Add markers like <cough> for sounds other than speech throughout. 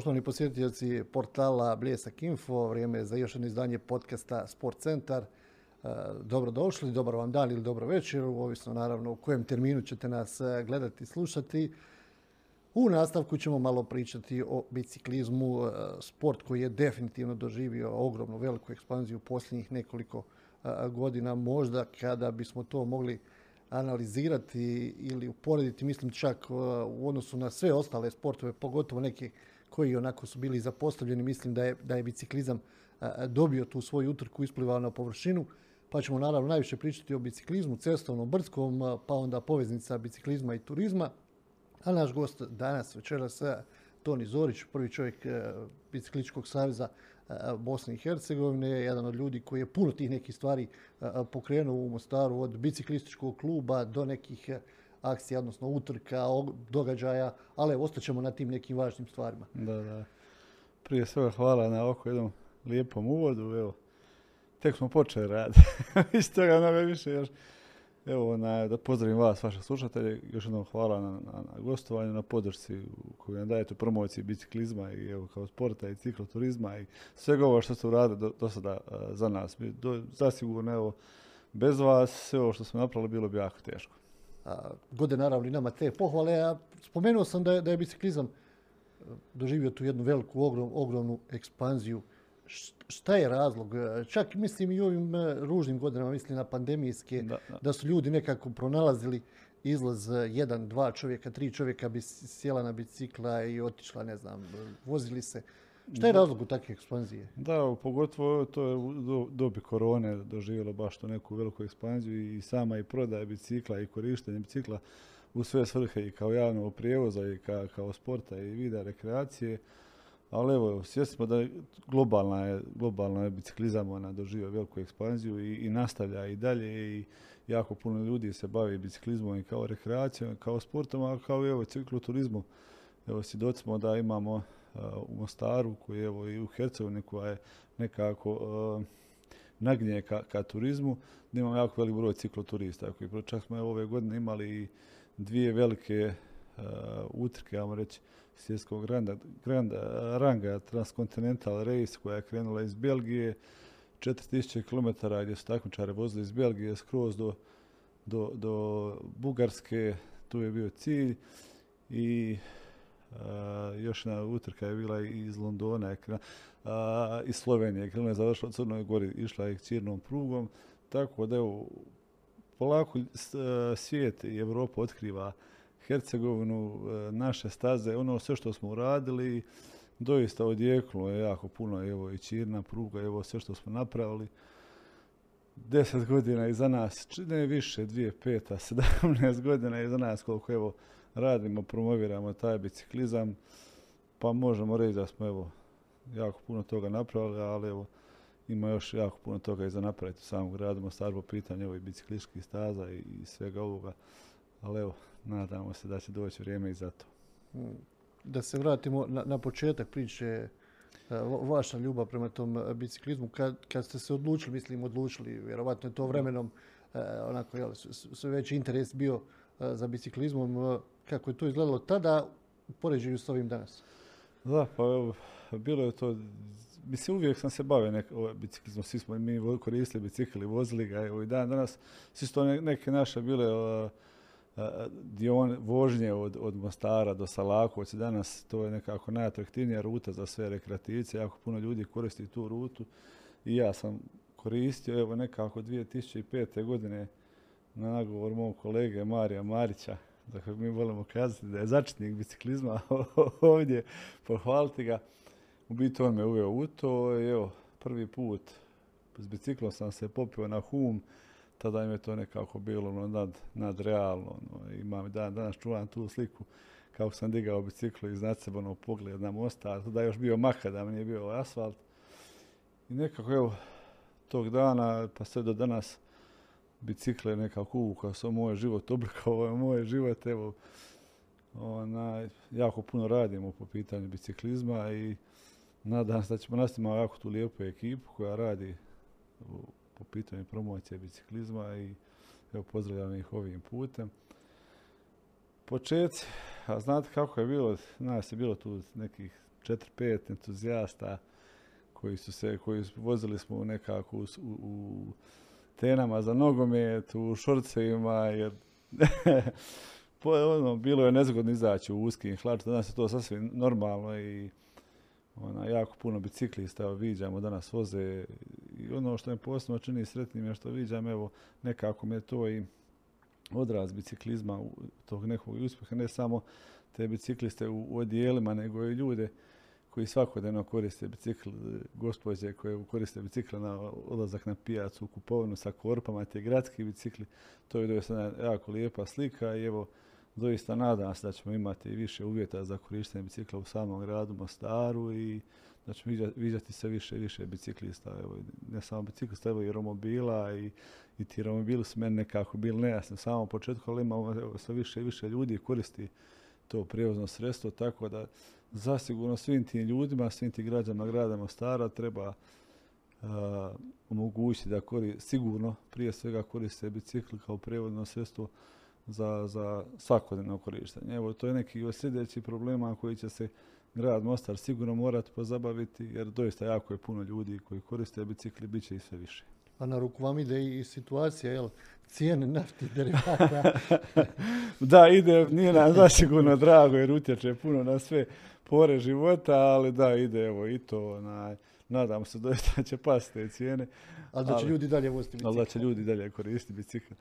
Poštovani posjetitelji portala Bljesak Info, vrijeme je za još jedno izdanje podcasta Sport Centar. E, dobro došli, dobar vam dan ili dobro večer, ovisno naravno u kojem terminu ćete nas e, gledati i slušati. U nastavku ćemo malo pričati o biciklizmu, e, sport koji je definitivno doživio ogromnu veliku ekspanziju u posljednjih nekoliko godina. Možda kada bismo to mogli analizirati ili uporediti, mislim čak u odnosu na sve ostale sportove, pogotovo neki koji onako su bili zapostavljeni, mislim da je, da je biciklizam dobio tu svoju utrku, isplivao na površinu, pa ćemo naravno najviše pričati o biciklizmu, cestovnom, brdskom, pa onda poveznica biciklizma i turizma. A naš gost danas, večeras, Toni Zorić, prvi čovjek Bicikličkog saveza Bosne i Hercegovine, jedan od ljudi koji je puno tih nekih stvari pokrenuo u Mostaru, od biciklističkog kluba do nekih akcija, odnosno utrka, događaja, ali ostaćemo na tim nekim važnim stvarima. Da, da. Prije svega hvala na ovako jednom lijepom uvodu. Evo, tek smo počeli raditi. <laughs> Iz toga mnogo više još. Evo, na, da pozdravim vas, vaše slušatelje. Još jednom hvala na, na, na gostovanju, na podršci koju nam dajete u promociji biciklizma i evo, kao sporta i cikloturizma i svega ovo što ste uradili do, do sada za nas. Do, zasigurno, evo, bez vas sve ovo što smo napravili bilo bi jako teško gode naravno i nama te pohvale. A spomenuo sam da je, da je biciklizam e, doživio tu jednu veliku, ogrom, ogromnu ekspanziju. Šta je razlog? E, čak mislim i u ovim e, ružnim godinama, mislim na pandemijske, da, da. da su ljudi nekako pronalazili izlaz jedan, dva čovjeka, tri čovjeka bi sjela na bicikla i otišla, ne znam, vozili se. Šta je razlog u takve ekspanzije? Da, pogotovo to je u dobi korone doživjelo baš to neku veliku ekspanziju i sama i prodaja bicikla i korištenje bicikla u sve svrhe i kao javnog prijevoza i ka, kao sporta i vida rekreacije. Ali evo, svjesni smo da globalna je, globalna je biciklizam, ona doživio veliku ekspanziju i, i nastavlja i dalje i jako puno ljudi se bavi biciklizmom i kao rekreacijom, kao sportom, a kao i evo cikloturizmu. Evo, svjedoci smo da imamo u Mostaru, koji evo i u Hercegovini koja je nekako uh, nagnje ka, ka turizmu, da imamo jako velik broj cikloturista. Koji, čak smo ove godine imali dvije velike uh, utrke, ajmo reći, svjetskog granda, granda, ranga Transcontinental Race koja je krenula iz Belgije, 4000 km gdje su takmičare vozili iz Belgije skroz do, do, do Bugarske, tu je bio cilj i Uh, još jedna utrka je bila iz Londona, uh, iz Slovenije, krenula je završila u Crnoj Gori, išla je cirnom prugom, tako da evo, polako uh, svijet i Evropa otkriva Hercegovinu, uh, naše staze, ono sve što smo uradili, doista odjeknulo je jako puno, evo i Čirna pruga, evo sve što smo napravili. Deset godina iza nas, ne više, dvije, peta, sedamnaest godina iza nas, koliko evo, radimo, promoviramo taj biciklizam, pa možemo reći da smo evo jako puno toga napravili, ali evo ima još jako puno toga i za napraviti u samom gradu Mostar po pitanju evo i biciklističkih staza i, i svega ovoga. Ali evo, nadamo se da će doći vrijeme i za to. Da se vratimo na, na početak priče, e, vaša ljubav prema tom e, biciklizmu, kad, kad ste se odlučili, mislim odlučili, vjerovatno je to vremenom eh, onako, jel, sve veći interes bio eh, za biciklizmom, kako je to izgledalo tada u poređenju s ovim danas? Da, pa evo, bilo je to, mislim uvijek sam se bavio nek, biciklizmom, svi smo mi koristili bicikli, vozili ga, evo i dan danas, svi su to ne, neke naše bile o, a, dion, vožnje od, od Mostara do Salakovaca, danas to je nekako najatraktivnija ruta za sve rekreativce, jako puno ljudi koristi tu rutu i ja sam koristio, evo nekako 2005. godine na nagovor mog kolege Marija Marića, Dakle, mi volimo kazati da je začetnik biciklizma <laughs> ovdje, pohvaliti ga. U biti on me uveo u to i evo, prvi put s biciklom sam se popio na hum, tada im je to nekako bilo no, nad, nadrealno. No, imam dan, danas čuvam tu sliku kako sam digao biciklu iz nacebanog pogled na mosta, tada je još bio makadam, nije bio asfalt. I nekako, evo, tog dana, pa sve do danas, bicikle nekako uvukao sam moj život, oblikao je <laughs> moj život, evo, ona, jako puno radimo po pitanju biciklizma i nadam se da ćemo nastaviti jako tu lijepu ekipu koja radi po pitanju promocije biciklizma i evo, pozdravljam ih ovim putem. Početci, a znate kako je bilo, nas je bilo tu nekih 4-5 entuzijasta koji su se, koji vozili smo nekako u, u, tenama za nogomet, u šorcevima, jer <laughs> ono, bilo je nezgodno izaći u uskim hlač, danas je to sasvim normalno i ona, jako puno biciklista, viđamo, danas voze i ono što me posebno čini sretnim je što viđam, evo, nekako me to i odraz biciklizma, tog nekog uspjeha, ne samo te bicikliste u, u odijelima, nego i ljude koji svakodnevno koriste bicikl, gospođe koje koriste bicikl na odlazak na pijacu, u kupovinu sa korpama, te gradski bicikli, to je doista jako lijepa slika i evo, doista nadam se da ćemo imati više uvjeta za korištenje bicikla u samom gradu Mostaru i da ćemo viđati sve više i više biciklista. Evo, ne samo biciklista, evo i romobila i, i ti romobili su meni nekako bili nejasni u samom početku, ali imamo sve više i više ljudi koristi to prijevozno sredstvo, tako da zasigurno svim tim ljudima, svim tim građanima grada Mostara treba omogućiti da sigurno prije svega koriste bicikl kao prijevozno sredstvo za, za svakodnevno korištenje. Evo, to je neki od sljedećih problema koji će se grad Mostar sigurno morati pozabaviti, jer doista jako je puno ljudi koji koriste bicikli, bit će i sve više. A na ruku vam ide i situacija, jel? Cijene nafti derivata. <laughs> da, ide, nije nam zasigurno drago jer utječe puno na sve pore života, ali da, ide evo i to. Na, nadamo se doista će pasti te cijene. Ali da će ljudi dalje voziti bicikl. Ali da će ljudi dalje koristiti bicikl.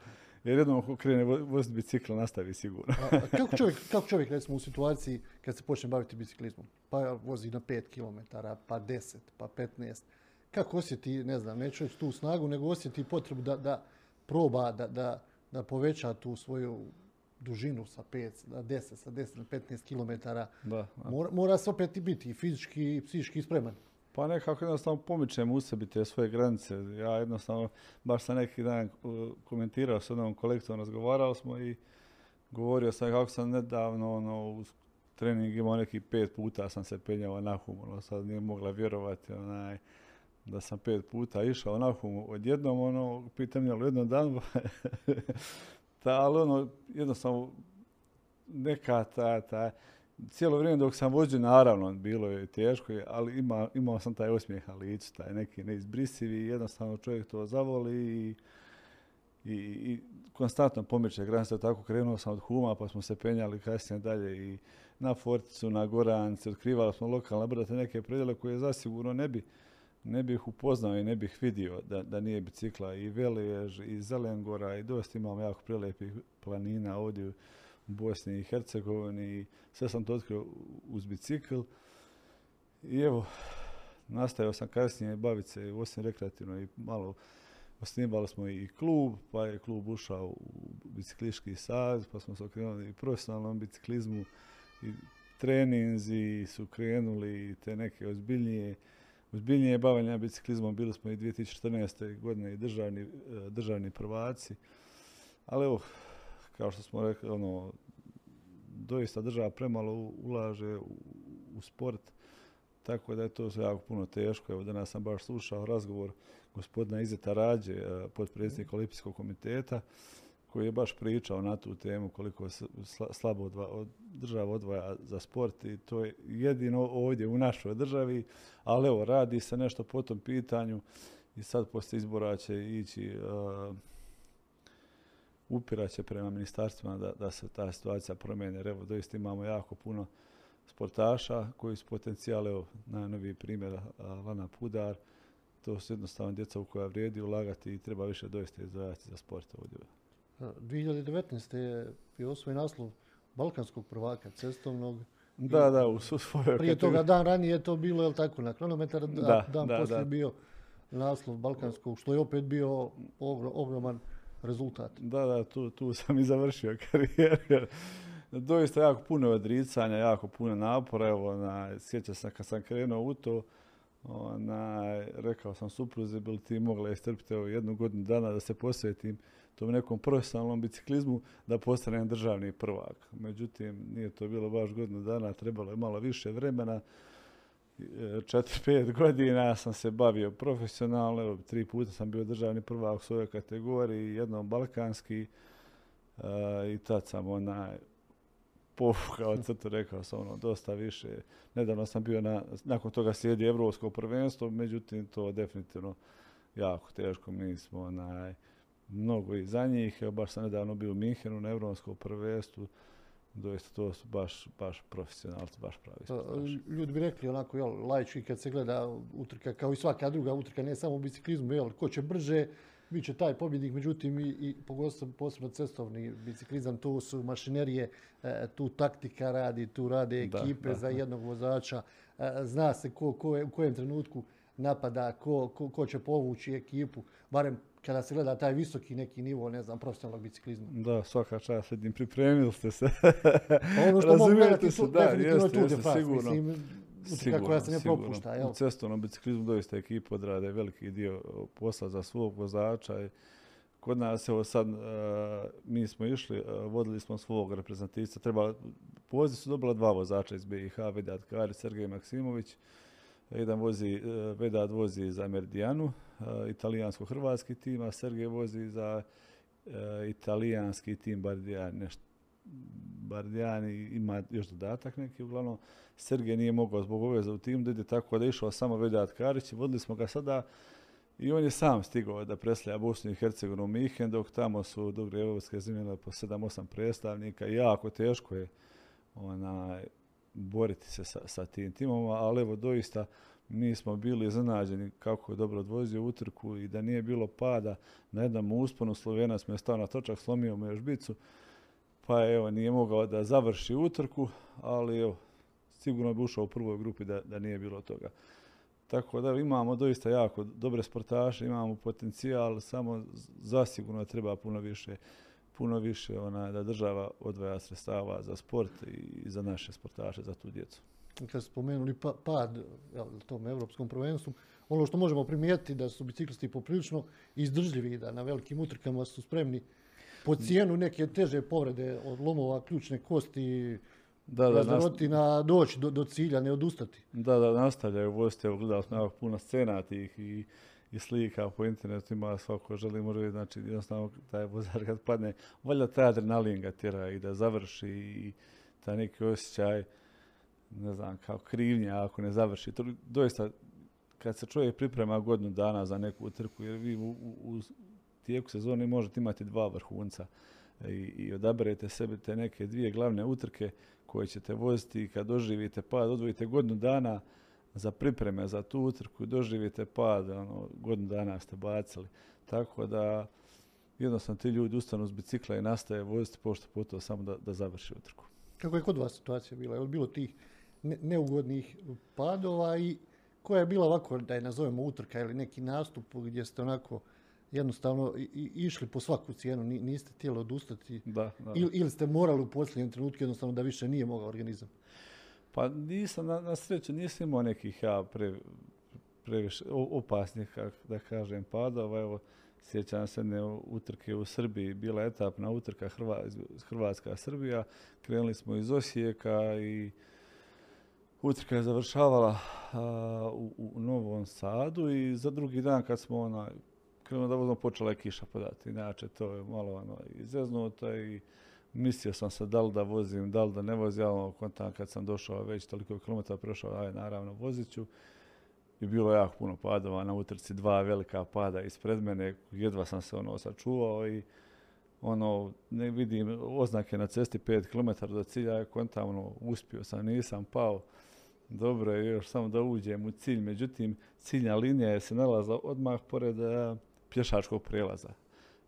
Jer jednom ako krene voziti bicikla, nastavi sigurno. A, kako, čovjek, kako čovjek, recimo, u situaciji kad se počne baviti biciklizmom? Pa vozi na 5 km, pa 10, pa 15. Kako osjeti, ne znam, neću reći tu snagu, nego osjeti potrebu da, da proba da, da, da poveća tu svoju dužinu sa 5 na 10, sa 10 na 15 km. Da, Mora, mora se opet biti fizički i psihički spreman. Pa nekako jednostavno pomičem u sebi te svoje granice. Ja jednostavno, baš sam neki dan komentirao s jednom kolekcijom, razgovarao smo i govorio sam kako sam nedavno ono, u trening imao neki pet puta sam se penjao na humor, sad nije mogla vjerovati onaj, da sam pet puta išao na humor odjednom, ono, pitam je u jednom danu, <laughs> ta, ali ono, jednostavno neka ta, ta cijelo vrijeme dok sam vođen, naravno, bilo je teško, ali ima, imao sam taj osmijeh na licu, taj neki neizbrisivi jednostavno čovjek to zavoli i, i, i konstantno pomiče granice. Tako krenuo sam od Huma, pa smo se penjali kasnije dalje i na Forticu, na Gorance, otkrivali smo lokalne brate neke predjele koje zasigurno ne bi ne bih upoznao i ne bih vidio da, da nije bicikla i Velež i Zelengora i dosta imamo jako prelijepih planina ovdje Bosni i Hercegovini. Sve sam to otkrio uz bicikl. I evo, nastavio sam kasnije baviti se osim rekreativno i malo osnivali smo i klub, pa je klub ušao u bicikliški savez, pa smo se okrenuli i profesionalnom biciklizmu i treninzi su krenuli te neke ozbiljnije ozbiljnije bavljenja biciklizmom. Bili smo i 2014. godine i državni, e, državni prvaci. Ali evo, kao što smo rekli, ono, doista država premalo ulaže u, sport, tako da je to sve jako puno teško. Evo danas sam baš slušao razgovor gospodina Izeta Rađe, eh, potpredsjednika Olimpijskog komiteta, koji je baš pričao na tu temu koliko slabo od, država odvaja za sport i to je jedino ovdje u našoj državi, ali evo radi se nešto po tom pitanju i sad poslije izbora će ići eh, upiraće prema ministarstvima da, da se ta situacija promijeni. Evo, doista imamo jako puno sportaša koji su potencijale, evo, najnoviji primjer, Lana Pudar, to su jednostavno djeca u koja vrijedi ulagati i treba više doista izdvajati za sport ovdje. 2019. je bio osvoj naslov balkanskog prvaka cestovnog. Da, da, u svojoj Prije toga dan ranije je to bilo, jel tako, na kronometar, da, dan da, poslije bio naslov balkanskog, što je opet bio ogroman rezultat. Da, da, tu, tu sam i završio <laughs> karijeru. Doista jako puno odricanja, jako puno napora. Evo, na, sjeća se kad sam krenuo u to, ona, rekao sam supruzi, bil ti mogla istrpiti jednu godinu dana da se posvetim tom nekom profesionalnom biciklizmu da postanem državni prvak. Međutim, nije to bilo baš godinu dana, trebalo je malo više vremena. 4-5 <laughs> godina sam se bavio profesionalno, tri puta sam bio državni prvak u svojoj kategoriji, jednom balkanski i tad sam onaj povukao <laughs> crtu, rekao sam ono, dosta više. Nedavno sam bio na, nakon toga slijedi Evropsko prvenstvo, međutim to definitivno jako teško. Mi smo onaj, mnogo i za njih. Evo, baš sam nedavno bio u Minhenu na Evropskom prvenstvu. Doista to su baš, baš profesionalci, baš pravi Pa, sportaši. Ljudi bi rekli onako, jel, laički kad se gleda utrka, kao i svaka druga utrka, ne samo u biciklizmu, jel, ko će brže, bit će taj pobjednik, međutim i, i posebno cestovni biciklizam, tu su mašinerije, e, tu taktika radi, tu rade ekipe da, za jednog vozača, e, zna se ko, ko je, u kojem trenutku napada, ko, ko, ko će povući ekipu, barem kada se gleda taj visoki neki nivo, ne znam, profesionalnog biciklizma. Da, svaka čast, vidim, pripremili ste se. Pa ono što mogu gledati, se, tu, da, definitivno je jeste, sigurno. mislim, utrka koja se ne sigurno. propušta, jel? U cestovnom biciklizmu doista ekipa odrade veliki dio posla za svog vozača. i Kod nas, evo sad, e, mi smo išli, e, vodili smo svog reprezentativca. Treba, poziv su dobila dva vozača iz BiH, Vedat Karić, Sergej Maksimović. Jedan vozi, e, Vedat vozi za Meridianu, e, italijansko-hrvatski tim, a Sergej vozi za e, italijanski tim Bardijan, nešto ima još dodatak neki, uglavnom Sergej nije mogao zbog obaveza u timu da ide tako da je išao samo Vedat Karić, vodili smo ga sada i on je sam stigao da preslija Bosnu i Hercegovinu u Mihen, dok tamo su dobre evropske zemlje po 7-8 predstavnika. I jako teško je onaj, boriti se sa, sa tim timom, ali evo doista mi smo bili iznenađeni kako je dobro odvozio utrku i da nije bilo pada na jednom usponu Slovenac mi je stao na točak, slomio mu još bicu, pa evo nije mogao da završi utrku, ali evo, sigurno bi ušao u prvoj grupi da, da nije bilo toga. Tako da imamo doista jako dobre sportaše, imamo potencijal, samo zasigurno treba puno više puno više ona, da država odvaja sredstava za sport i za naše sportaše, za tu djecu. kad ste spomenuli pa, pad jel, na tom evropskom prvenstvu, ono što možemo primijetiti da su biciklisti poprilično izdržljivi, da na velikim utrkama su spremni po cijenu neke teže povrede od lomova ključne kosti, Da, da, nas- razdarotina, doći do, do cilja, ne odustati. Da, da, nastavljaju. Evo, gledali smo puno scena tih i, i slika po internetu ima svako želi može vidjeti, znači jednostavno taj vozač kad padne, valjda taj adrenalin ga tjera i da završi i taj neki osjećaj, ne znam, kao krivnja ako ne završi. To doista, kad se čovjek priprema godinu dana za neku utrku, jer vi u, u, u tijeku sezone možete imati dva vrhunca i, i odaberete sebi te neke dvije glavne utrke koje ćete voziti i kad doživite pad, odvojite godinu dana za pripreme za tu utrku doživite pad, ono, godinu dana ste bacili. Tako da jednostavno ti ljudi ustanu s bicikla i nastaje voziti pošto puto samo da, da završi utrku. Kako je kod vas situacija bila? Je li bilo tih ne- neugodnih padova i koja je bila ovako, da je nazovemo utrka ili neki nastup gdje ste onako jednostavno i- išli po svaku cijenu, ni- niste htjeli odustati Da, da. ili, ili ste morali u posljednjem trenutku jednostavno da više nije mogao organizam? Pa nisam, na, na sreću nisam imao nekih ja pre, previše opasnih, da kažem, padova. Evo, sjećam se jedne utrke u Srbiji, bila etapna utrka Hrva, Hrvatska-Srbija. Krenuli smo iz Osijeka i utrka je završavala a, u, u Novom Sadu i za drugi dan kad smo ona, krenuli da vozimo, počela je kiša padati. Inače, to je malo ono, izeznuto i mislio sam se da li da vozim, da li da ne vozim, ja ono, kad sam došao već toliko kilometara prošao, aj naravno vozit ću. I bilo jako puno padova na utrci, dva velika pada ispred mene, jedva sam se ono sačuvao i ono, ne vidim oznake na cesti 5 km do cilja, ja kontam, ono, uspio sam, nisam pao. Dobro je još samo da uđem u cilj, međutim, ciljna linija je se nalazila odmah pored eh, pješačkog prelaza.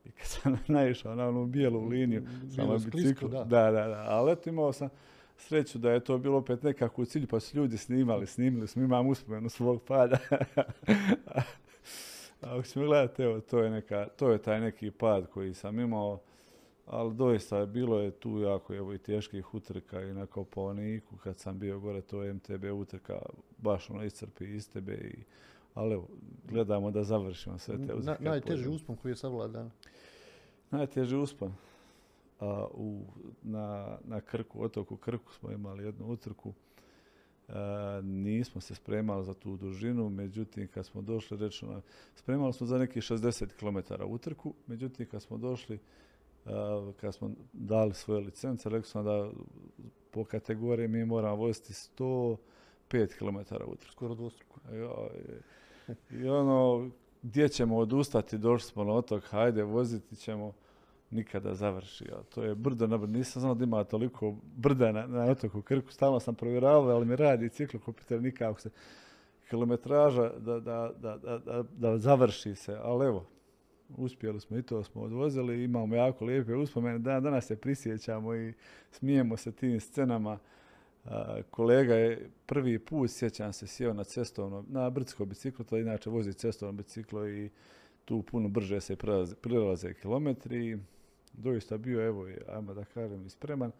I kad sam <laughs> naišao na onu bijelu liniju, samo sklisko, bicikl, da. da, da, da, ali eto imao sam sreću da je to bilo opet nekako u cilju, pa su ljudi snimali, snimili smo, imam uspomenu svog pada. <laughs> Ako ćemo gledati, evo, to je, neka, to je taj neki pad koji sam imao, ali doista bilo je tu jako evo, i teških utrka i na Kopaoniku kad sam bio gore, to je MTB utrka, baš ono iscrpi iz tebe, i, ali evo, gledamo da završimo sve te Na, najteži uspon koji je savladan. Najteži uspon. A, u, na, na Krku, otoku Krku smo imali jednu utrku. A, nismo se spremali za tu dužinu, međutim kad smo došli, rečeno, spremali smo za neki 60 km utrku, međutim kad smo došli, kad smo dali svoje licence, rekli smo da po kategoriji mi moramo voziti 105 km utrku. Skoro dvostruko. I ono, gdje ćemo odustati, došli smo na otok, hajde, voziti ćemo, nikada završi. to je brdo na brdo. Nisam znao da ima toliko brda na, na otoku Krku. Stalno sam provjeravao, ali mi radi ciklokopiter nikako se kilometraža da, da, da, da, završi se. Ali evo, uspjeli smo i to smo odvozili. Imamo jako lijepe uspomene. Dan, danas se prisjećamo i smijemo se tim scenama. Kolega je prvi put, sjećam se, sjeo na cestovno, na brdsko biciklo, to inače vozi cestovno biciklo i tu puno brže se prilaze kilometri doista bio, evo, ajmo da kažem, spreman.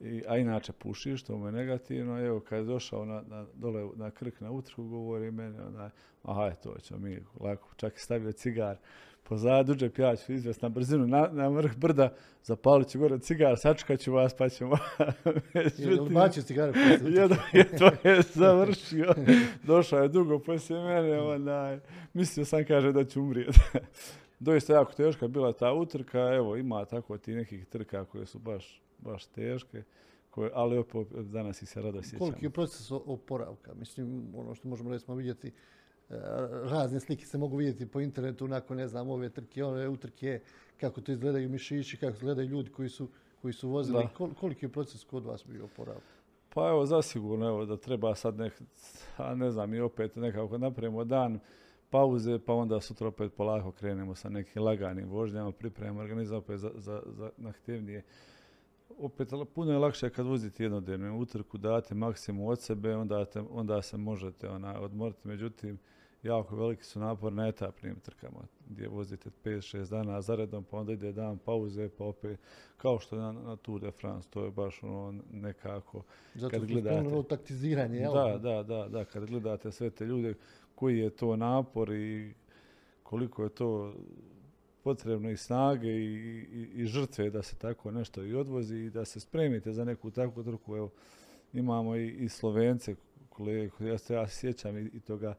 I, a inače puši, što mu je negativno. Evo, kad je došao na, na, dole na krk na utrku, govori meni, onaj, aha, to ćemo mi lako, čak i stavio cigar pozadu, džep ja ću izvesti na brzinu na, na vrh brda, zapalit ću gore cigar, sačekat ću vas pa ćemo... <laughs> Je li bacio cigare? <laughs> Je to je završio. Došao je dugo poslije mene, onaj, mislio sam kaže da ću umrijeti <laughs> doista jako teška bila ta utrka, evo ima tako ti nekih trka koje su baš, baš teške, koje, ali opet danas ih se rado sjećam. Koliki je proces oporavka? Mislim, ono što možemo recimo vidjeti, e, razne slike se mogu vidjeti po internetu nakon, ne znam, ove trke, ove utrke, kako to izgledaju mišići, kako izgledaju ljudi koji su, koji su vozili. koliki je proces kod vas bio oporavka? Pa evo, zasigurno, evo, da treba sad nek, a ne znam, i opet nekako napravimo dan, pauze, pa onda sutra opet polako krenemo sa nekim laganim vožnjama, pripremamo organizam opet za, za, za nahtevnije. Opet puno je lakše kad vozite jednodnevnu utrku, date maksimum od sebe, onda, onda se možete ona, odmoriti. Međutim, jako veliki su napor na etapnim trkama, gdje vozite 5-6 dana zaredom, pa onda ide dan pauze, pa opet, kao što je na, na Tour de France, to je baš ono nekako... Zato kad gledate, taktiziranje, jel? Da, da, da, da, kad gledate sve te ljude, koji je to napor i koliko je to potrebno i snage i, i, žrtve da se tako nešto i odvozi i da se spremite za neku takvu trku. Evo, imamo i, i Slovence, kolege, ja se ja sjećam i, toga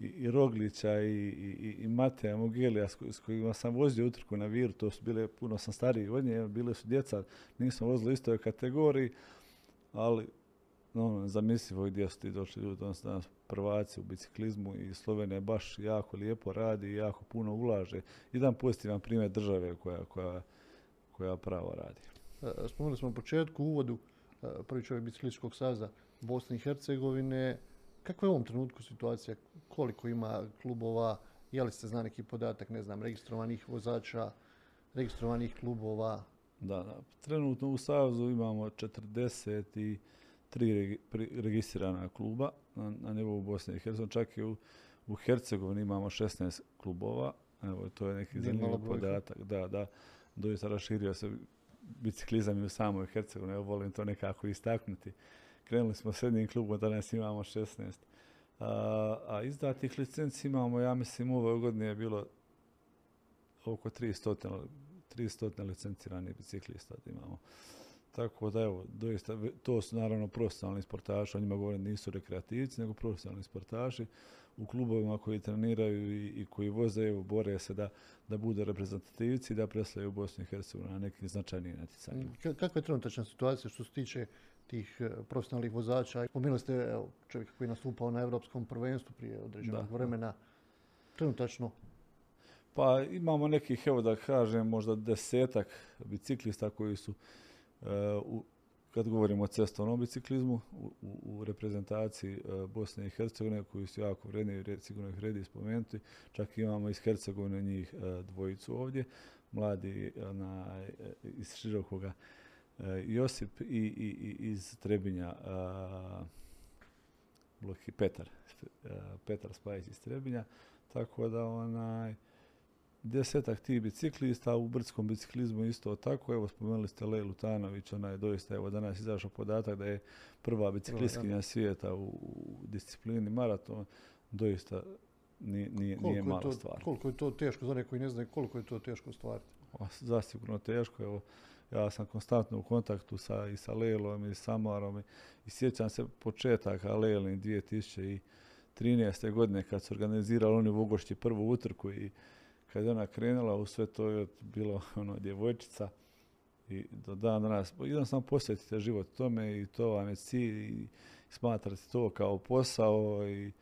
i, Roglića i, i, i Mateja Mugelija s, kojima sam vozio utrku na Viru, to su bile, puno sam stariji od nje, bile su djeca, nisam vozio u istoj kategoriji, ali no, zamislivo gdje su ti došli ljudi, danas prvaci u biciklizmu i Slovenija baš jako lijepo radi i jako puno ulaže. Jedan pozitivan primjer države koja, koja, koja pravo radi. E, spomenuli smo u početku, u uvodu, e, prvi čovjek biciklističkog saza Bosne i Hercegovine. Kakva je u ovom trenutku situacija? Koliko ima klubova? Je li se zna neki podatak, ne znam, registrovanih vozača, registrovanih klubova? Da, da. Trenutno u Savezu imamo 40 i tri registrirana kluba na, na nivou Bosne i Hercegovine. Čak i u, u Hercegovini imamo 16 klubova. Evo, to je neki zanimljiv podatak. Da, da, doista raširio se biciklizam i u samoj Hercegovini. Evo, volim to nekako istaknuti. Krenuli smo s jednim klubom, danas imamo 16. A, a izdatih licenci imamo, ja mislim, ove godine je bilo oko 300, 300 licenciranih biciklista imamo. Tako da evo, doista, to su naravno profesionalni sportaši, o njima govorim nisu rekreativci, nego profesionalni sportaši u klubovima koji treniraju i, i koji voze, evo, bore se da, da budu reprezentativci i da predstavljaju Bosnu i Hercegovinu na nekim značajnijim natjecanjima. Kakva je trenutačna situacija što se tiče tih e, profesionalnih vozača? Spomenuli ste evo, čovjeka koji je nastupao na europskom prvenstvu prije određenog vremena. Trenutačno pa imamo nekih, evo da kažem, možda desetak biciklista koji su u, kad govorimo o cestovnom biciklizmu, u, u, reprezentaciji e, Bosne i Hercegovine, koji su jako vredni, sigurno ih vredi spomenuti, čak imamo iz Hercegovine njih e, dvojicu ovdje, mladi na, e, iz Širokoga Josip i, i, iz Trebinja Petar, Petar Spajić iz Trebinja, tako da onaj, desetak tih biciklista, u brdskom biciklizmu isto tako. Evo spomenuli ste Lejlu Tanović, ona je doista, evo danas izašao podatak da je prva biciklistkinja svijeta u, disciplini maraton. Doista nije, nije, nije mala stvar. Koliko je to teško, za neko koji ne znaju koliko je to teško stvariti? Zasigurno teško, evo ja sam konstantno u kontaktu sa, i sa Lelom i Samarom i, i sjećam se početaka Lelin 2013. godine kad su organizirali oni u Vogošći prvu utrku i kad je ona krenula u sve to je bilo <laughs> ono djevojčica i do dan danas jednostavno posvetite život tome i to vam je cilj i smatrate to kao posao i,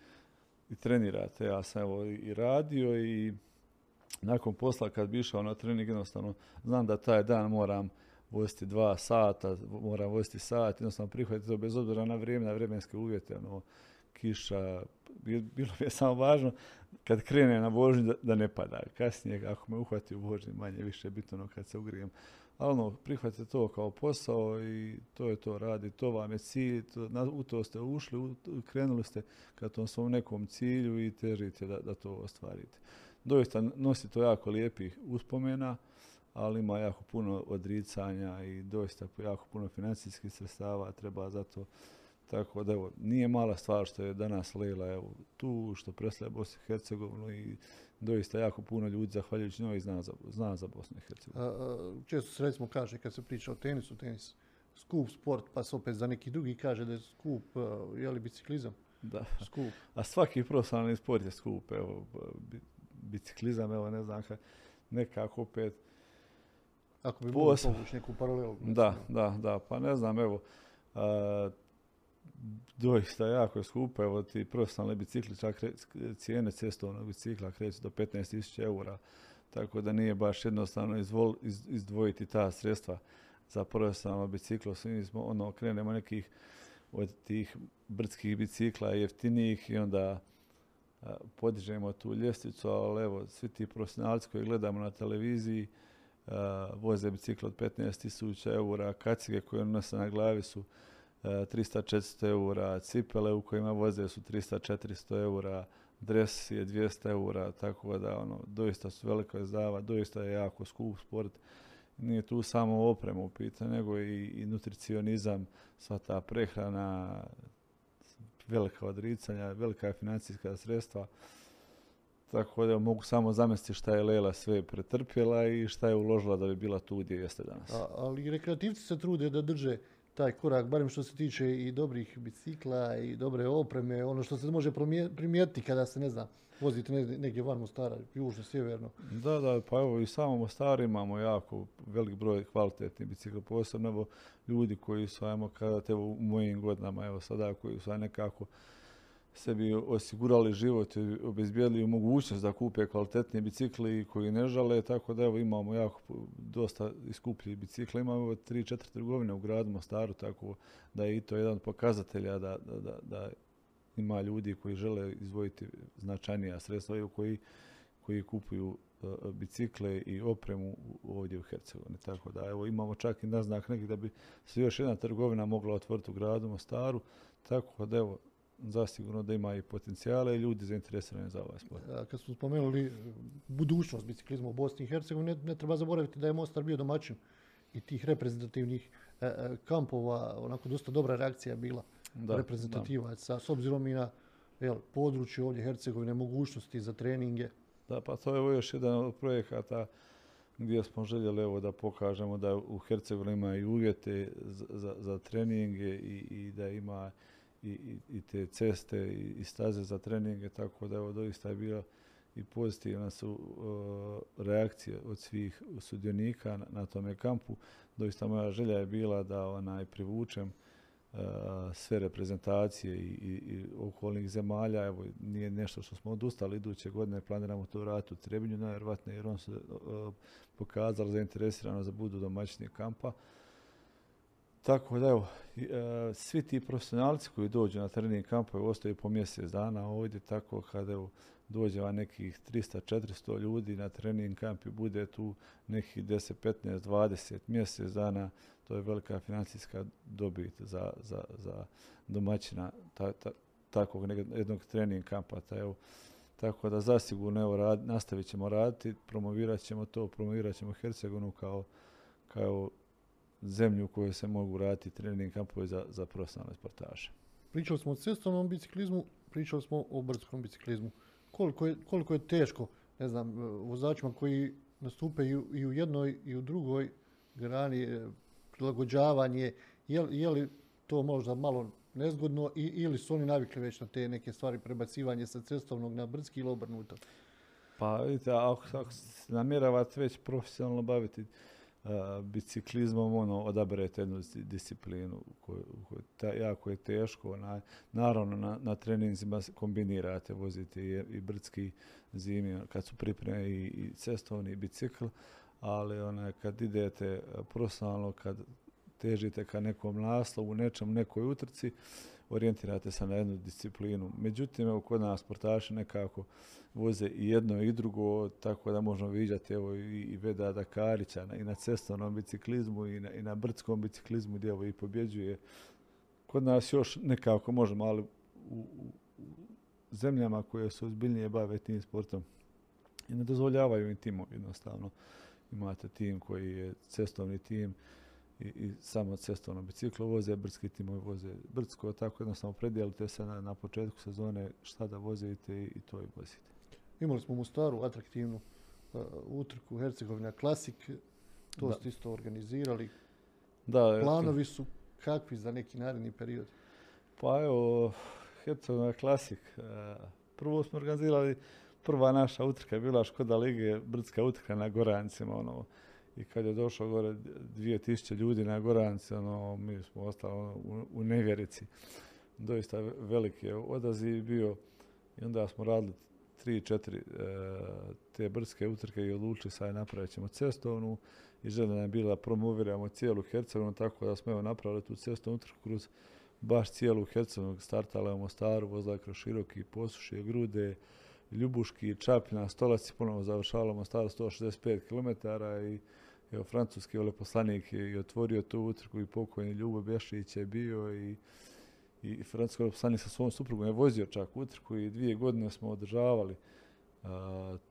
i trenirate. Ja sam evo i radio i nakon posla kad bi išao na trening jednostavno znam da taj dan moram voziti dva sata, moram voziti sat, jednostavno prihvatiti to bez obzira na vrijeme, na vremenske uvjete, ono, kiša, bilo mi je samo važno kad krene na vožnju da, da ne pada. Kasnije, ako me uhvati u vožnji, manje više bitno ono kad se ugrijem. Ali ono, prihvatite to kao posao i to je to radi, to vam je cilj, to, na, u to ste ušli, krenuli ste ka tom svom nekom cilju i težite da, da to ostvarite. Doista nosi to jako lijepih uspomena, ali ima jako puno odricanja i doista jako puno financijskih sredstava treba za to tako da evo, nije mala stvar što je danas Lela evo, tu, što predstavlja Bosnu i Hercegovinu i doista jako puno ljudi, zahvaljujući njoj, zna za, zna za Bosnu i Hercegovinu. Često se recimo kaže kad se priča o tenisu, tenis skup sport, pa se opet za neki drugi kaže da je skup, je li biciklizam? Da. Skup. A svaki profesionalni sport je skup, evo, biciklizam, evo ne znam, nekako opet ako bi mogli povući neku paralelu. Da, da, da, pa ne znam, evo, doista jako skupo, evo ti profesionalni bicikli, čak cijene cestovnog bicikla kreću do 15.000 eura, tako da nije baš jednostavno izvol, izdvojiti ta sredstva za profesionalno biciklo. Svi smo, ono, krenemo nekih od tih brdskih bicikla jeftinijih i onda podižemo tu ljestvicu, ali evo, svi ti profesionalci koji gledamo na televiziji, voze bicikl od 15.000 eura, kacige koje nose na glavi su 300-400 eura, cipele u kojima voze su 300-400 eura, dres je 200 eura, tako da ono, doista su velika izdava, doista je jako skup sport. Nije tu samo oprema u pitanju, nego i, i nutricionizam, sva ta prehrana, velika odricanja, velika financijska sredstva. Tako da mogu samo zamisliti šta je Lela sve pretrpjela i šta je uložila da bi bila tu gdje jeste danas. A, ali rekreativci se trude da drže taj korak, barem što se tiče i dobrih bicikla i dobre opreme, ono što se može primijetiti kada se, ne znam, vozite negdje van Mostara, južno, sjeverno. Da, da, pa evo i samo Mostar imamo jako velik broj kvalitetnih bicikla, posebno ljudi koji su, ajmo kada evo u mojim godinama, evo sada koji su nekako sebi osigurali život i obezbijedili mogućnost da kupe kvalitetni bicikli koji ne žale, tako da evo imamo jako dosta iskuplji bicikla. Imamo tri, četiri trgovine u gradu Mostaru, tako da je i to jedan od pokazatelja da, da, da, ima ljudi koji žele izvojiti značajnija sredstva i koji, koji kupuju e, bicikle i opremu ovdje u Hercegovini. Tako da evo imamo čak i naznak neki da bi se još jedna trgovina mogla otvoriti u gradu Mostaru. Tako da evo zasigurno da ima i potencijale i ljudi zainteresirani za ovaj sport. Kad smo spomenuli e, budućnost biciklizma u Bosni i Hercegovini, ne, treba zaboraviti da je Mostar bio domaćin i tih reprezentativnih e, e, kampova, onako dosta dobra reakcija bila da, reprezentativaca, s obzirom i na jel, područje ovdje Hercegovine, mogućnosti za treninge. Da, pa to je još jedan od projekata gdje smo željeli evo, da pokažemo da u Hercegovini ima i uvjete za, za, za treninge i, i da ima i, i, te ceste i, i, staze za treninge, tako da evo doista je bila i pozitivna su reakcije od svih sudionika na, na tome kampu. Doista moja želja je bila da onaj privučem sve reprezentacije i, i, okolnih zemalja. Evo, nije nešto što smo odustali iduće godine, planiramo to vratiti u Trebinju najvjerojatnije jer on se pokazali zainteresirano za budu domaćini kampa. Tako da evo, e, svi ti profesionalci koji dođu na trening kampove ostaju po mjesec dana ovdje, tako kada evo, dođe van nekih 300-400 ljudi na trening kamp i bude tu nekih 10, 15, 20 mjesec dana, to je velika financijska dobit za, za, za domaćina ta, ta, takvog jednog trening kampa. Ta, evo, tako da zasigurno evo, rad, nastavit ćemo raditi, promovirat ćemo to, promovirat ćemo Hercegovinu kao, kao zemlju u kojoj se mogu raditi trening kampovi za, za profesionalne sportaše. Pričali smo o cestovnom biciklizmu, pričali smo o brdskom biciklizmu. Koliko je, koliko je teško, ne znam, vozačima koji nastupaju i u jednoj i u drugoj grani e, prilagođavanje, je, je li to možda malo nezgodno i, ili su oni navikli već na te neke stvari prebacivanje sa cestovnog na brdski ili obrnuto? Pa vidite, ako, ako se namjeravate već profesionalno baviti biciklizmom, ono, odaberete jednu dis- disciplinu koju, koju ta, jako je teško. Na, naravno, na, na treninzima kombinirate, vozite i, i brdski zimi, kad su pripreme i, i cestovni bicikl, ali onaj, kad idete profesionalno, kad težite ka nekom naslovu, nečem, nekoj utrci, orijentirate se na jednu disciplinu. Međutim, evo, kod nas sportaši nekako voze i jedno i drugo, tako da možemo viđati evo, i, i Veda Dakarića i na cestovnom biciklizmu i na, i na brdskom biciklizmu gdje evo, i pobjeđuje. Kod nas još nekako možemo, ali u, u, zemljama koje su ozbiljnije bave tim sportom i ne dozvoljavaju im timovi jednostavno. Imate tim koji je cestovni tim, i, i samo cestovno biciklo voze, brdski timovi voze brdsko, tako jednostavno predijelite se na, na početku sezone šta da vozite i, i to i vozite. Imali smo u Mostaru atraktivnu uh, utrku Hercegovina Klasik, to Da. ste isto organizirali. Da, Planovi su kakvi za neki naredni period? Pa evo, Hercegovina Klasik. e, Prvo smo organizirali, prva naša utrka je bila Škoda Lige, brdska utrka na Gorancima, ono, i kad je došlo gore 2000 ljudi na Gorance, ono, mi smo ostali ono, u, nevjerici. Doista veliki je odaziv bio i onda smo radili tri, četiri e, te brdske utrke i odlučili sad napravit ćemo cestovnu i želja je bila promoviramo cijelu Hercegovinu, tako da smo evo napravili tu cestovnu utrku kroz baš cijelu Hercegovinu, startala u Mostaru, vozila kroz Široki, Posušje, Grude, Ljubuški, Čapljina, Stolac i ponovo završavala Mostaru 165 km i evo, francuski veleposlanik je otvorio tu utrku i pokojni Ljubo Bješić je bio i i francuski veleposlanik sa svom suprugom je vozio čak utrku i dvije godine smo održavali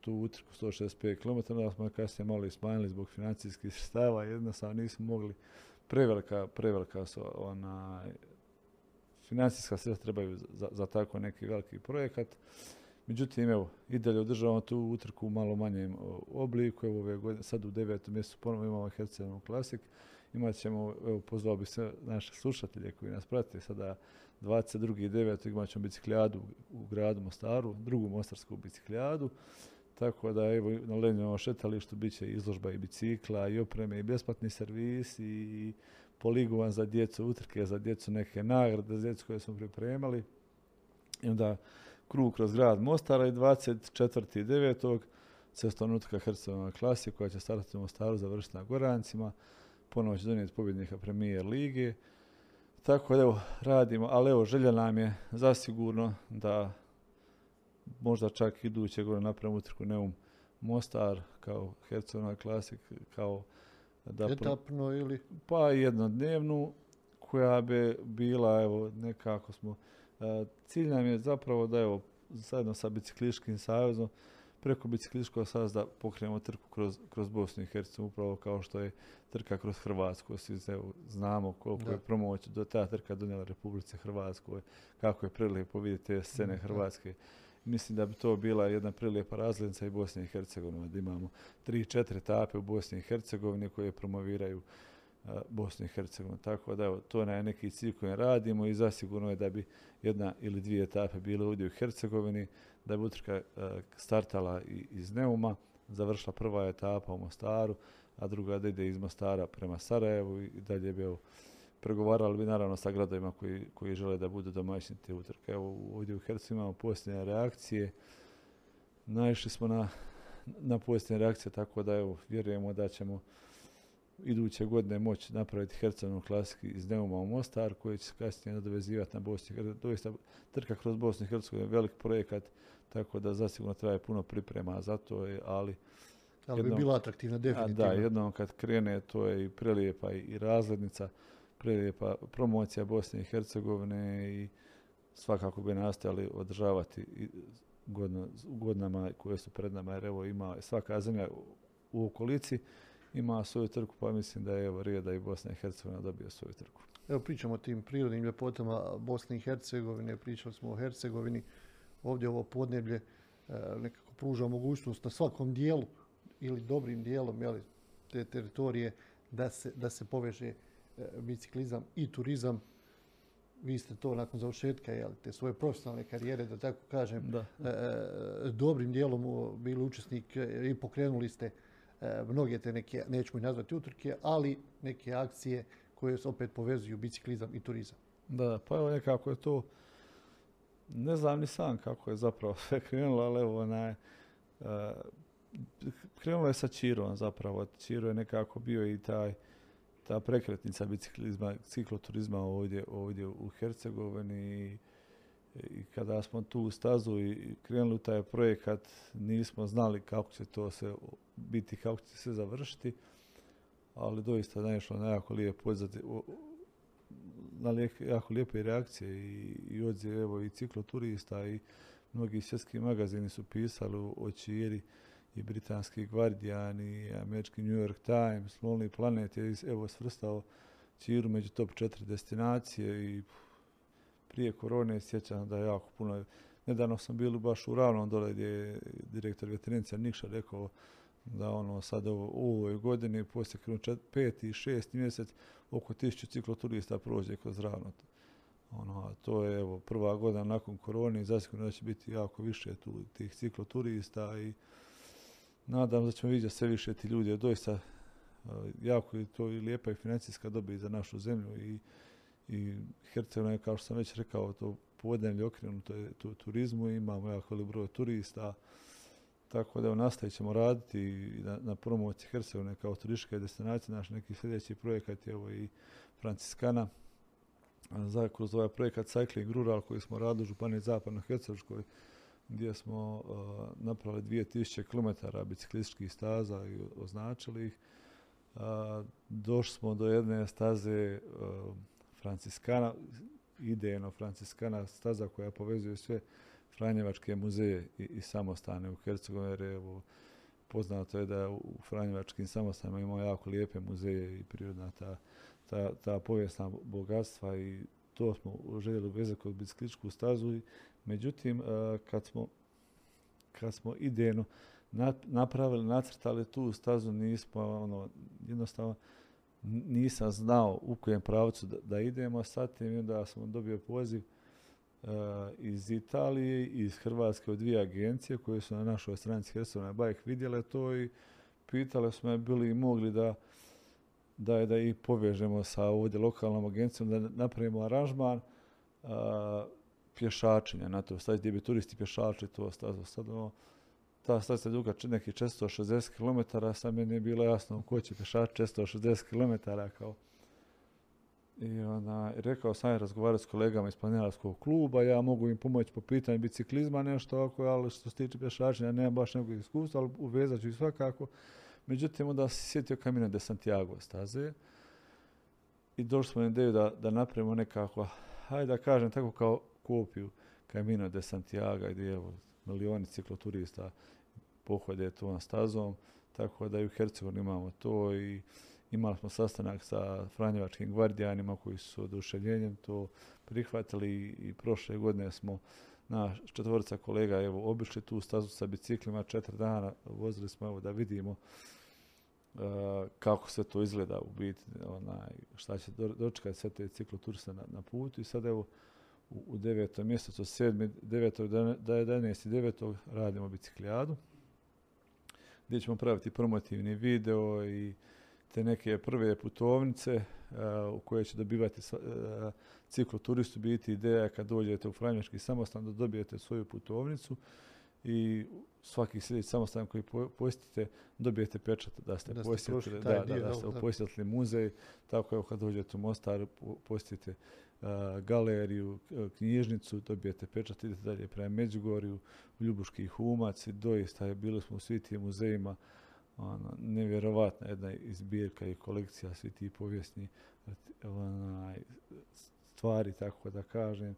tu utrku 165 km, onda smo je kasnije malo smanjili zbog financijskih sredstava, jednostavno nismo mogli prevelika, prevelika su ona financijska sredstva trebaju za, za tako neki veliki projekat. Međutim, evo, i dalje održavamo tu utrku u malo manjem obliku. Evo, ove godine, sad u devetom mjesecu ponovo imamo Hercegovinu Klasik. Imat ćemo, evo, pozvao bi sve naše slušatelje koji nas prate sada 22.9. imat ćemo biciklijadu u gradu Mostaru, drugu mostarsku biciklijadu. Tako da evo na Leninovom šetalištu bit će izložba i bicikla i opreme i besplatni servis i poligovan za djecu, utrke za djecu, neke nagrade za djecu koje smo pripremali. I onda krug kroz grad Mostara i 24.9. cestovna utrka Hercegovina klasi koja će startati u Mostaru, završiti na Gorancima. Ponovo će donijeti pobjednika premijer lige. Tako da evo, radimo, ali evo, želja nam je zasigurno da možda čak iduće godine napravimo utrku Neum Mostar kao Hercegovina Klasik, kao da pro- Etapno ili? pa jednodnevnu koja bi bila, evo, nekako smo, cilj nam je zapravo da, evo, zajedno sa Bicikliškim savezom, preko Bicikliškog saveza da pokrenemo trku kroz, kroz Bosnu i Hercegovinu, upravo kao što je trka kroz Hrvatsku. Svi evo, znamo koliko Da. je promoć do ta trka donijela Republici Hrvatskoj, kako je prilijepo vidjeti te scene. Hrvatske. Mislim da bi to bila jedna prilijepa razglednica i Bosne i Hercegovine, da imamo tri, četiri etape u Bosni i Hercegovini koje promoviraju a, Bosnu i Hercegovinu. Tako da evo, to je neki cilj koji radimo i zasigurno je da bi jedna ili dvije etape bile ovdje u Hercegovini, da bi utrka a, startala iz Neuma, završila prva etapa u Mostaru, a druga da ide iz Mostara prema Sarajevu i dalje bi evo, pregovarali bi naravno sa gradovima koji, koji žele da budu domaćini te utrke. Evo ovdje u Hercegovini imamo posljednje reakcije, naišli smo na, na posljednje reakcije, tako da evo, vjerujemo da ćemo iduće godine moći napraviti Hercegovinu klasiki iz Neuma u Mostar, koji će se kasnije nadovezivati na Bosni i. Doista trka kroz Bosnu i Hercegovinu je velik projekat, tako da zasigurno traje puno priprema za to, ali Ali bi Jednom- bila atraktivna a definitivno. da, jednom kad krene, to je i prelijepa i, razglednica, prelijepa promocija Bosne i Hercegovine i svakako bi nastojali održavati godinama koje su pred nama, jer evo ima svaka zemlja u okolici ima svoju trku, pa mislim da je evo da i Bosna i Hercegovina dobije svoju trku. Evo pričamo o tim prirodnim ljepotama Bosne i Hercegovine, pričali smo o Hercegovini. Ovdje ovo podneblje e, nekako pruža mogućnost na svakom dijelu ili dobrim dijelom jeli, te teritorije da se, da se poveže e, biciklizam i turizam. vi ste to nakon završetka jel, te svoje profesionalne karijere, da tako kažem, da. dobrim dijelom bili učesnik i pokrenuli ste mnoge te neke, nećemo ih nazvati utrke, ali neke akcije koje se opet povezuju biciklizam i turizam. Da, pa evo nekako je to, ne znam ni sam kako je zapravo <laughs> sve krenulo, ali evo onaj, krenulo je sa Čirom zapravo. Čiro je nekako bio i taj, ta prekretnica biciklizma, cikloturizma ovdje, ovdje u Hercegovini i, kada smo tu stazu i krenuli u taj projekat nismo znali kako će to se biti, kako će se završiti, ali doista naišlo na jako lijep na jako lijepe reakcije i, i odziv, evo i cikloturista i mnogi svjetski magazini su pisali o Čiri i britanski Guardian i američki New York Times, Lonely Planet je evo svrstao Čiru među top četiri destinacije i prije korone sjećam da je jako puno. Nedavno sam bio baš u Ravnom dole gdje je direktor veterinarca Nikša rekao da ono sad u ovoj godini poslije krenu peti i šesti mjesec oko tisuću cikloturista prođe kroz Ravno. Ono, to je evo prva godina nakon korone i zasigurno da će biti jako više tu tih cikloturista i nadam da ćemo vidjeti sve više ti ljudi. Doista jako je to i lijepa i financijska dobit za našu zemlju i, i Hercegovina kao što sam već rekao, to podnevlje okrenuto je tu, turizmu, imamo jako velik broj turista, tako da nastavit ćemo raditi na, na promociji Hercegovine kao turističke destinacije. Naš neki sljedeći projekat je evo i Franciskana, za, kroz ovaj projekat Cycling Rural koji smo radili u Županiji Zapadno Hercegovskoj, gdje smo uh, napravili 2000 km biciklističkih staza i označili ih. Došli smo do jedne staze uh, Franciskana, idejno Franciskana, staza koja povezuje sve Franjevačke muzeje i, i samostane u Hercegovini, jer evo, poznato je da u Franjevačkim samostanima imamo jako lijepe muzeje i prirodna ta, ta, ta povijesna bogatstva i to smo željeli vezati kod bicikličku stazu. Međutim, kad smo, kad smo idejno napravili, nacrtali tu stazu, nismo, ono, jednostavno, nisam znao u kojem pravcu da, da idemo, sad tim da sam dobio poziv iz Italije i iz Hrvatske od dvije agencije koje su na našoj stranici Hercegovina Bike vidjele to i pitale smo me bili mogli da da je da ih povežemo sa ovdje lokalnom agencijom, da napravimo aranžman a, pješačenja na to stazi gdje bi turisti pješačili to stazu. Sad ono, ta staza je duga nekih 460 km, sad meni je bilo jasno ko će pješači 460 km kao i ona, rekao sam je razgovarati s kolegama iz planinarskog kluba, ja mogu im pomoći po pitanju biciklizma, nešto ako, ali što se tiče pješačenja, nemam baš nekog iskustva, ali uvezat ću ih svakako. Međutim, onda se sjetio Camino de Santiago staze i došli smo na ideju da, da napravimo nekako, hajde da kažem tako kao kopiju Camino de Santiago gdje evo, milioni cikloturista pohode tom stazom, tako da i u Hercegovini imamo to i imali smo sastanak sa Franjevačkim gvardijanima koji su oduševljenjem to prihvatili i prošle godine smo na četvorica kolega evo obišli tu stazu sa biciklima četiri dana vozili smo evo da vidimo kako sve to izgleda u biti, onaj, šta će dočekati sve te cikloturiste na, na putu i sad evo u, u devetom mjesecu, sedmi, devetog, da je 11. devetog radimo biciklijadu gdje ćemo praviti promotivni video i te neke prve putovnice u koje će dobivati uh, cikloturistu biti ideja kad dođete u Franješki samostan da dobijete svoju putovnicu i svaki sljedeći samostan koji posjetite dobijete pečat da ste, da posjetili, da, da, da, ste posjetili muzej, tako evo kad dođete u Mostar posjetite uh, galeriju, knjižnicu, dobijete pečat, idete dalje prema Međugorju, u Ljubuški humac i doista je, bili smo u svi tim muzejima, ono, nevjerovatna jedna izbirka i kolekcija svi ti povijesni stvari, tako da kažem.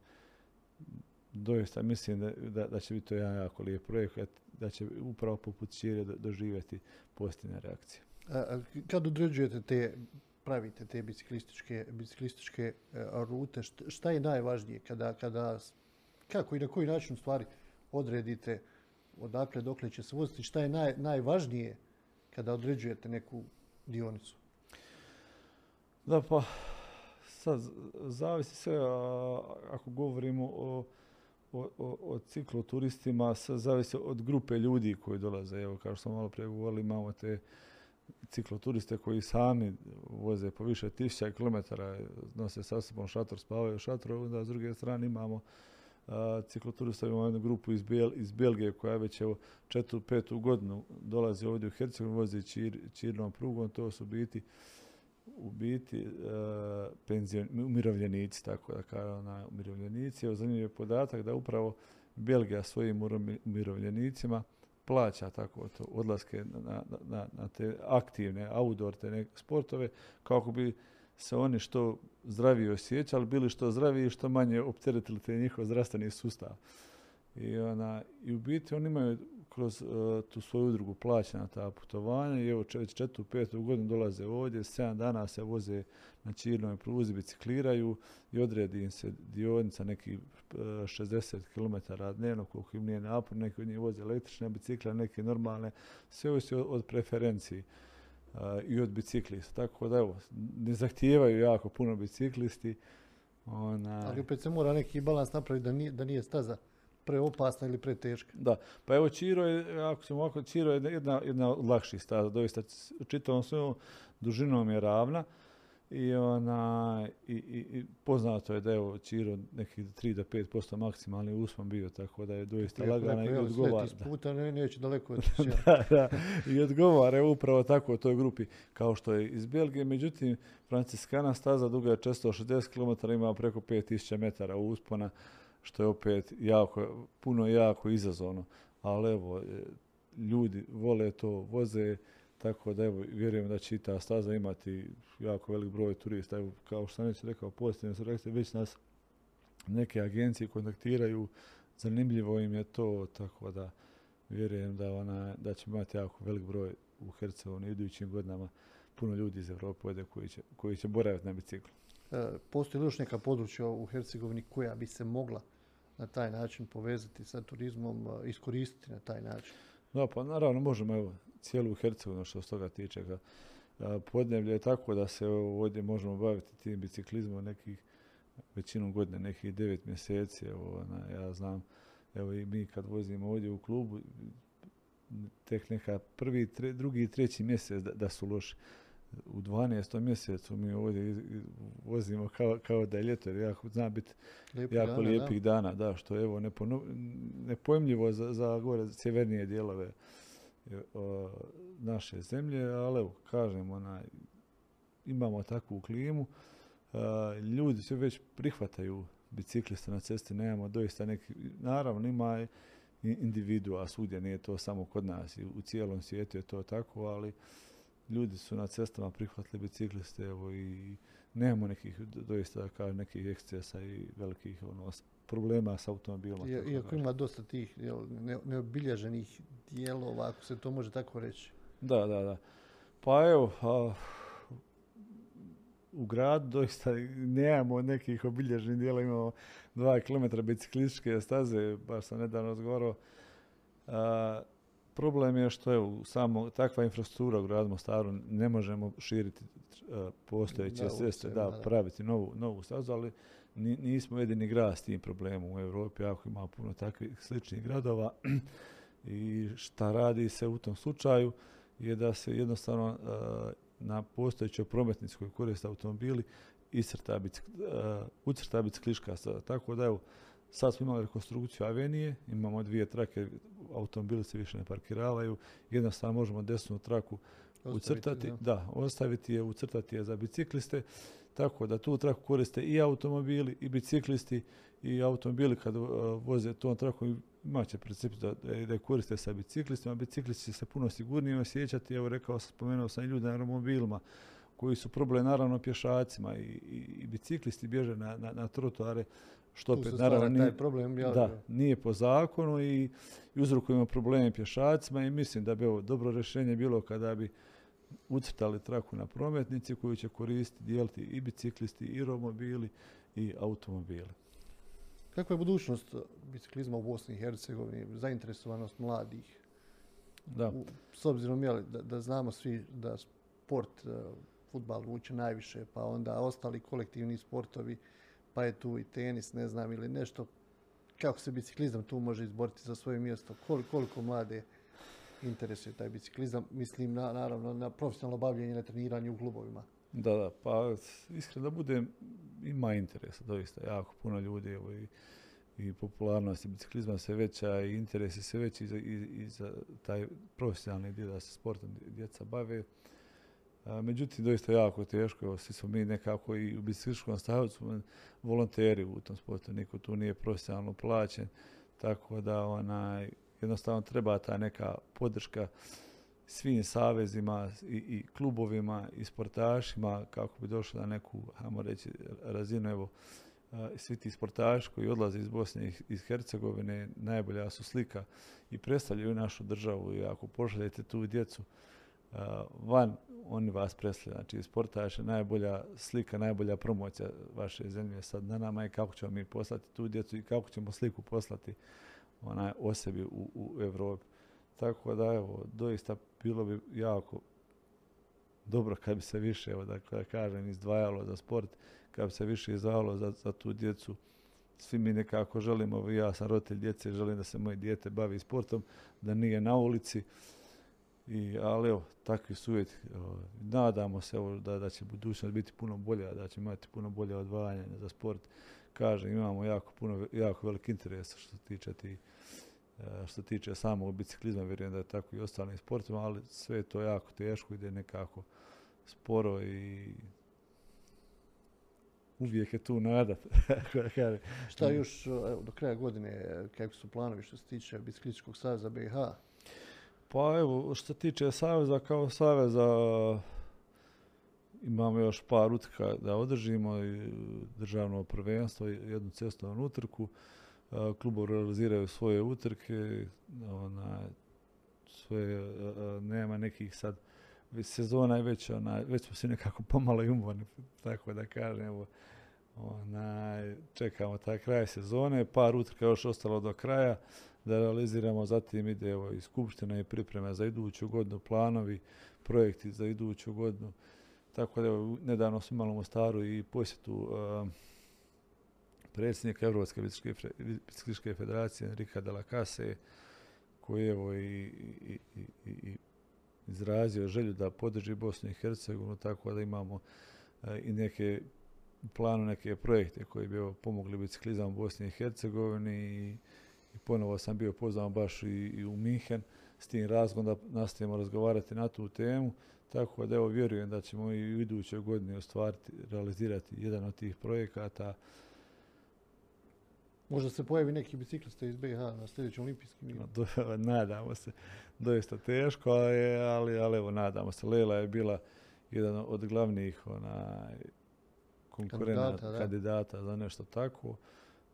Doista mislim da, da, da će biti to jedan jako lijep projekt, da će upravo poput Čire doživjeti pozitivne reakcije. A, kad određujete te, pravite te biciklističke, biciklističke e, rute, šta je najvažnije kada, kada, kako i na koji način u stvari odredite odakle dokle će se voziti, šta je naj, najvažnije kada određujete neku dionicu? Da, pa sad, zavisi sve, ako govorimo o, o, o, cikloturistima, sad zavisi od grupe ljudi koji dolaze. Evo, kao što smo malo prije govorili, imamo te cikloturiste koji sami voze po više tisuća kilometara, nose sa sobom šator, spavaju u onda s druge strane imamo cikloturista, imamo jednu grupu iz, iz Belgije koja već evo četvrtu, petu godinu dolazi ovdje u Hercegovini, vozi čir, čirnom prugom, to su biti u biti uh, umirovljenici, tako da kažem, na umirovljenici. Evo zanimljiv je podatak da upravo Belgija svojim umirovljenicima plaća tako to, odlaske na, na, na, te aktivne outdoor te sportove kako bi se oni što zdravije osjećali, bili što zdraviji i što manje opteretili te njihov zdravstveni sustav. I, ona, I u biti oni imaju kroz uh, tu svoju udrugu plaćena ta putovanja i evo već četvrtu, petu godinu dolaze ovdje, sedam dana se voze na čirnoj pruzi, bicikliraju i odredi im se dionica nekih 60 km dnevno koliko im nije napor, neki od njih voze električne bicikle, neke normalne, sve ovisi od, od preferenciji uh, i od biciklista. Tako da evo, ne zahtijevaju jako puno biciklisti. Ona... Ali opet se mora neki balans napraviti da nije, da nije staza preopasna ili preteška. Da, pa evo Čiro je, ako ćemo ovako, Čiro je jedna, jedna od lakših staza, doista čitavom svojom dužinom je ravna i, ona, i, i, poznato je da je Čiro nekih 3 do 5% maksimalni uspon bio, tako da je doista lagana i odgovara. puta ne, neće daleko <laughs> da, da, i odgovara upravo tako u toj grupi kao što je iz Belgije. Međutim, Franciskana staza duga je 460 km, ima preko 5000 metara uspona što je opet jako, puno jako izazovno. Ali evo, e, ljudi vole to, voze, tako da evo, vjerujem da će i ta staza imati jako velik broj turista. Evo, kao što sam već rekao, posljedno su rekli, već nas neke agencije kontaktiraju, zanimljivo im je to, tako da vjerujem da, ona, da će imati jako velik broj u Hercegovini idućim godinama puno ljudi iz Europe koji će, koji će boraviti na biciklu. E, postoji li još neka područja u Hercegovini koja bi se mogla na taj način povezati sa turizmom, iskoristiti na taj način? Da, pa naravno možemo evo, cijelu Hercegovinu što se toga tiče. Podneblje je tako da se ovdje možemo baviti tim biciklizmom nekih većinom godine, nekih devet mjeseci. Evo, ja znam, evo i mi kad vozimo ovdje u klubu, tek neka prvi, drugi i treći mjesec da, da su loši u 12. mjesecu mi ovdje vozimo kao, kao da je ljeto, jer jako, zna biti jako dana, lijepih da. dana, da, što je evo nepojmljivo za, za gore sjevernije dijelove o, naše zemlje, ali evo, kažem, ona, imamo takvu klimu, a, ljudi se već prihvataju bicikliste na cesti, nemamo doista neki, naravno ima individua svugdje, nije to samo kod nas u cijelom svijetu je to tako, ali ljudi su na cestama prihvatili bicikliste evo, i nemamo nekih doista da kažem, nekih ekscesa i velikih ono, problema s automobilom. Iako ima dosta tih jel, neobilježenih dijelova, ako se to može tako reći. Da, da, da. Pa evo, a, u gradu doista nemamo nekih obilježenih dijela, imamo dva km biciklističke staze, baš sam nedavno razgovarao. Problem je što je samo takva infrastruktura u gradu Mostaru ne možemo širiti uh, postojeće ceste, da, da, praviti novu, novu stazu, ali nismo jedini grad s tim problemom u Europi, ako ima puno takvih sličnih gradova. <clears throat> I šta radi se u tom slučaju je da se jednostavno uh, na postojećoj prometnici koju koriste automobili iscrta uh, ucrta bicikliška Tako da evo, Sad smo imali rekonstrukciju avenije, imamo dvije trake, automobili se više ne parkiravaju, jednostavno možemo desnu traku ucrtati, da. ostaviti je, ucrtati je za bicikliste, tako da tu traku koriste i automobili i biciklisti i automobili kad uh, voze tom trakom imat će princip da, da je koriste sa biciklistima, biciklisti će se puno sigurnije osjećati, evo rekao sam, spomenuo sam i ljude na automobilima koji su problem naravno pješacima i, i, i biciklisti bježe na, na, na trotoare, što opet naravno nije, problem, da, nije po zakonu i, i uzrokujemo probleme pješacima i mislim da bi ovo dobro rješenje bilo kada bi ucrtali traku na prometnici koju će koristiti, dijeliti i biciklisti, i romobili, i automobili. Kakva je budućnost biciklizma u Bosni i Hercegovini, zainteresovanost mladih? Da. U, s obzirom jeli, da, da znamo svi da sport uh, futbal vuče najviše, pa onda ostali kolektivni sportovi, pa je tu i tenis, ne znam, ili nešto. Kako se biciklizam tu može izboriti za svoje mjesto? Koliko, koliko mlade interesuje taj biciklizam? Mislim, na, naravno, na profesionalno bavljenje, na treniranje u klubovima. Da, da, pa iskreno da budem, ima interesa, doista, jako puno ljudi, evo, i, i popularnost biciklizma sve veća i interesi sve veći i i, za taj profesionalni dio da se sportom djeca bave. Međutim, doista jako teško, evo, svi smo mi nekako i u bicikličkom stavu volonteri u tom sportu, niko tu nije profesionalno plaćen, tako da onaj, jednostavno treba ta neka podrška svim savezima i, i klubovima i sportašima kako bi došli na neku, hajmo reći, razinu. Evo, svi ti sportaši koji odlaze iz Bosne i iz Hercegovine najbolja su slika i predstavljaju našu državu i ako pošaljete tu djecu van, oni vas predstavljaju. Znači, sportaš je najbolja slika, najbolja promocija vaše zemlje. Sad na nama je kako ćemo mi poslati tu djecu i kako ćemo sliku poslati onaj, o sebi u, u Evropi. Tako da, evo, doista bilo bi jako dobro kad bi se više, evo, dakle, da kažem, izdvajalo za sport, kad bi se više izdvajalo za, za tu djecu. Svi mi nekako želimo, ja sam roditelj djece, želim da se moje dijete bavi sportom, da nije na ulici. I, ali evo, takvi su uvjeti. Nadamo se evo, da, da će budućnost biti puno bolja, da će imati puno bolje odvajanje za sport. Kažem, imamo jako, puno, jako velik interes što se tiče ti E, što tiče samog biciklizma, vjerujem da je tako i ostalim sportima, ali sve je to jako teško, ide nekako sporo i uvijek je tu nada. <laughs> Šta još do kraja godine, kako su planovi što se tiče Biciklističkog saveza BiH? Pa evo, što se tiče saveza, kao saveza imamo još par utrka da održimo, državno prvenstvo, jednu cestovnu utrku. Klubovi realiziraju svoje utrke, ona, sve, nema nekih sad, sezona je već, ona, već smo se nekako pomalo i umorni, <laughs> tako da kažem, evo, ona, čekamo taj kraj sezone, par utrka još ostalo do kraja da realiziramo, zatim ide evo, i skupština i pripreme za iduću godinu, planovi, projekti za iduću godinu, tako da evo, nedavno smo imali u Mostaru i posjetu uh, predsjednika Europske biciklističke federacije Enrika de la Case, koji evo i, i, i, i izrazio želju da podrži Bosnu i Hercegovinu, tako da imamo e, i neke planu neke projekte koji bi pomogli biciklizam u Bosni i Hercegovini i, i ponovo sam bio pozvan baš i, i u Minhen s tim razgom da nastavimo razgovarati na tu temu, tako da evo vjerujem da ćemo i u idućoj godini ostvariti, realizirati jedan od tih projekata, Možda se pojavi neki biciklista iz BiH na sljedećem olimpijskim igrama. <laughs> nadamo se. Doista teško, ali, ali, ali evo, nadamo se. Lela je bila jedan od glavnih onaj, konkurenata, kandidata, kandidata za nešto tako.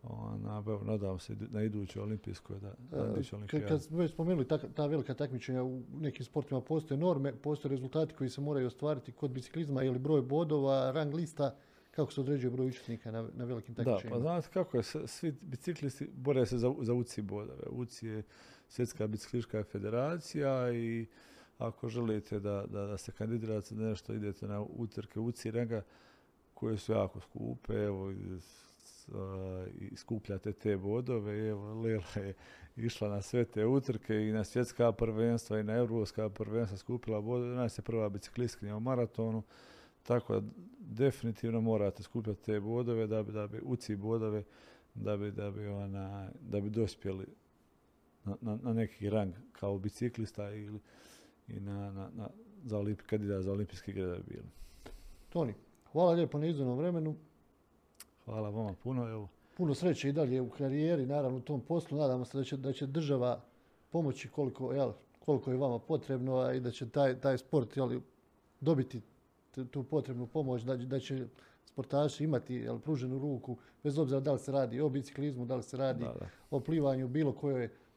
Ona, evo, nadamo se na idućoj olimpijskoj da, da Kad, kad smo već spomenuli ta, ta velika takmičenja u nekim sportima postoje norme, postoje rezultati koji se moraju ostvariti kod biciklizma ili broj bodova, rang lista, kako se određuje broj učesnika na, na velikim takmičenjima? Da, pa znate kako je, svi biciklisti bore se za, za UCI bodove. UCI je svjetska bicikliška federacija i ako želite da, da, da se kandidirate za nešto, idete na utrke UCI ranga koje su jako skupe, evo, skupljate te bodove. Evo, Lela je išla na sve te utrke i na svjetska prvenstva i na evropska prvenstva skupila bodove. Nas je prva biciklistkinja u maratonu. Tako da definitivno morate skupljati te bodove da bi, da bi uci bodove da bi, da bi, ona, da bi dospjeli na, na, na neki rang kao biciklista ili i na, na, za olimp, kandidat za olimpijske igre da bi bili. Toni, hvala lijepo na izdanom vremenu. Hvala vama puno. Evo. Puno sreće i dalje u karijeri, naravno u tom poslu. Nadamo se da će, da će država pomoći koliko, jel, koliko je vama potrebno a i da će taj, taj sport jel, dobiti tu potrebnu pomoć, da, da će sportaši imati jel, pruženu ruku, bez obzira da li se radi o biciklizmu, da li se radi da, da. o plivanju, bilo,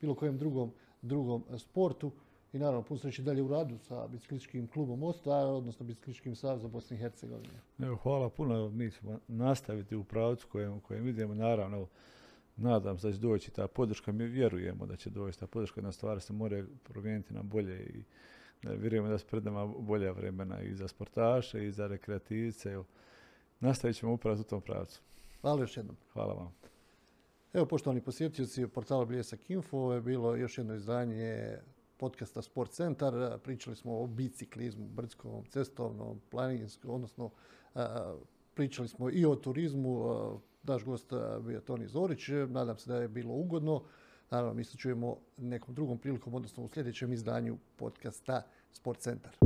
bilo kojem drugom, drugom sportu. I naravno, sreće dalje u radu sa biciklističkim klubom Mostar, odnosno biciklističkim savezom Bosne i Hercegovine. Evo, hvala puno, mi ćemo nastaviti u pravcu kojem, kojem idemo. Naravno, nadam se da će doći ta podrška, mi vjerujemo da će doći ta podrška, na stvari se more promijeniti na bolje i vjerujemo da su pred nama bolja vremena i za sportaše i za rekreativce. Nastavit ćemo upravo u tom pravcu. Hvala još jednom. Hvala vam. Evo, poštovani posjetioci portala Bljesak Info, je bilo još jedno izdanje podcasta Sport Centar. Pričali smo o biciklizmu, brdskom, cestovnom, planinskom, odnosno pričali smo i o turizmu. Naš gost bio Toni Zorić. Nadam se da je bilo ugodno. Naravno, mi se čujemo nekom drugom prilikom, odnosno u sljedećem izdanju podcasta Sport Centar.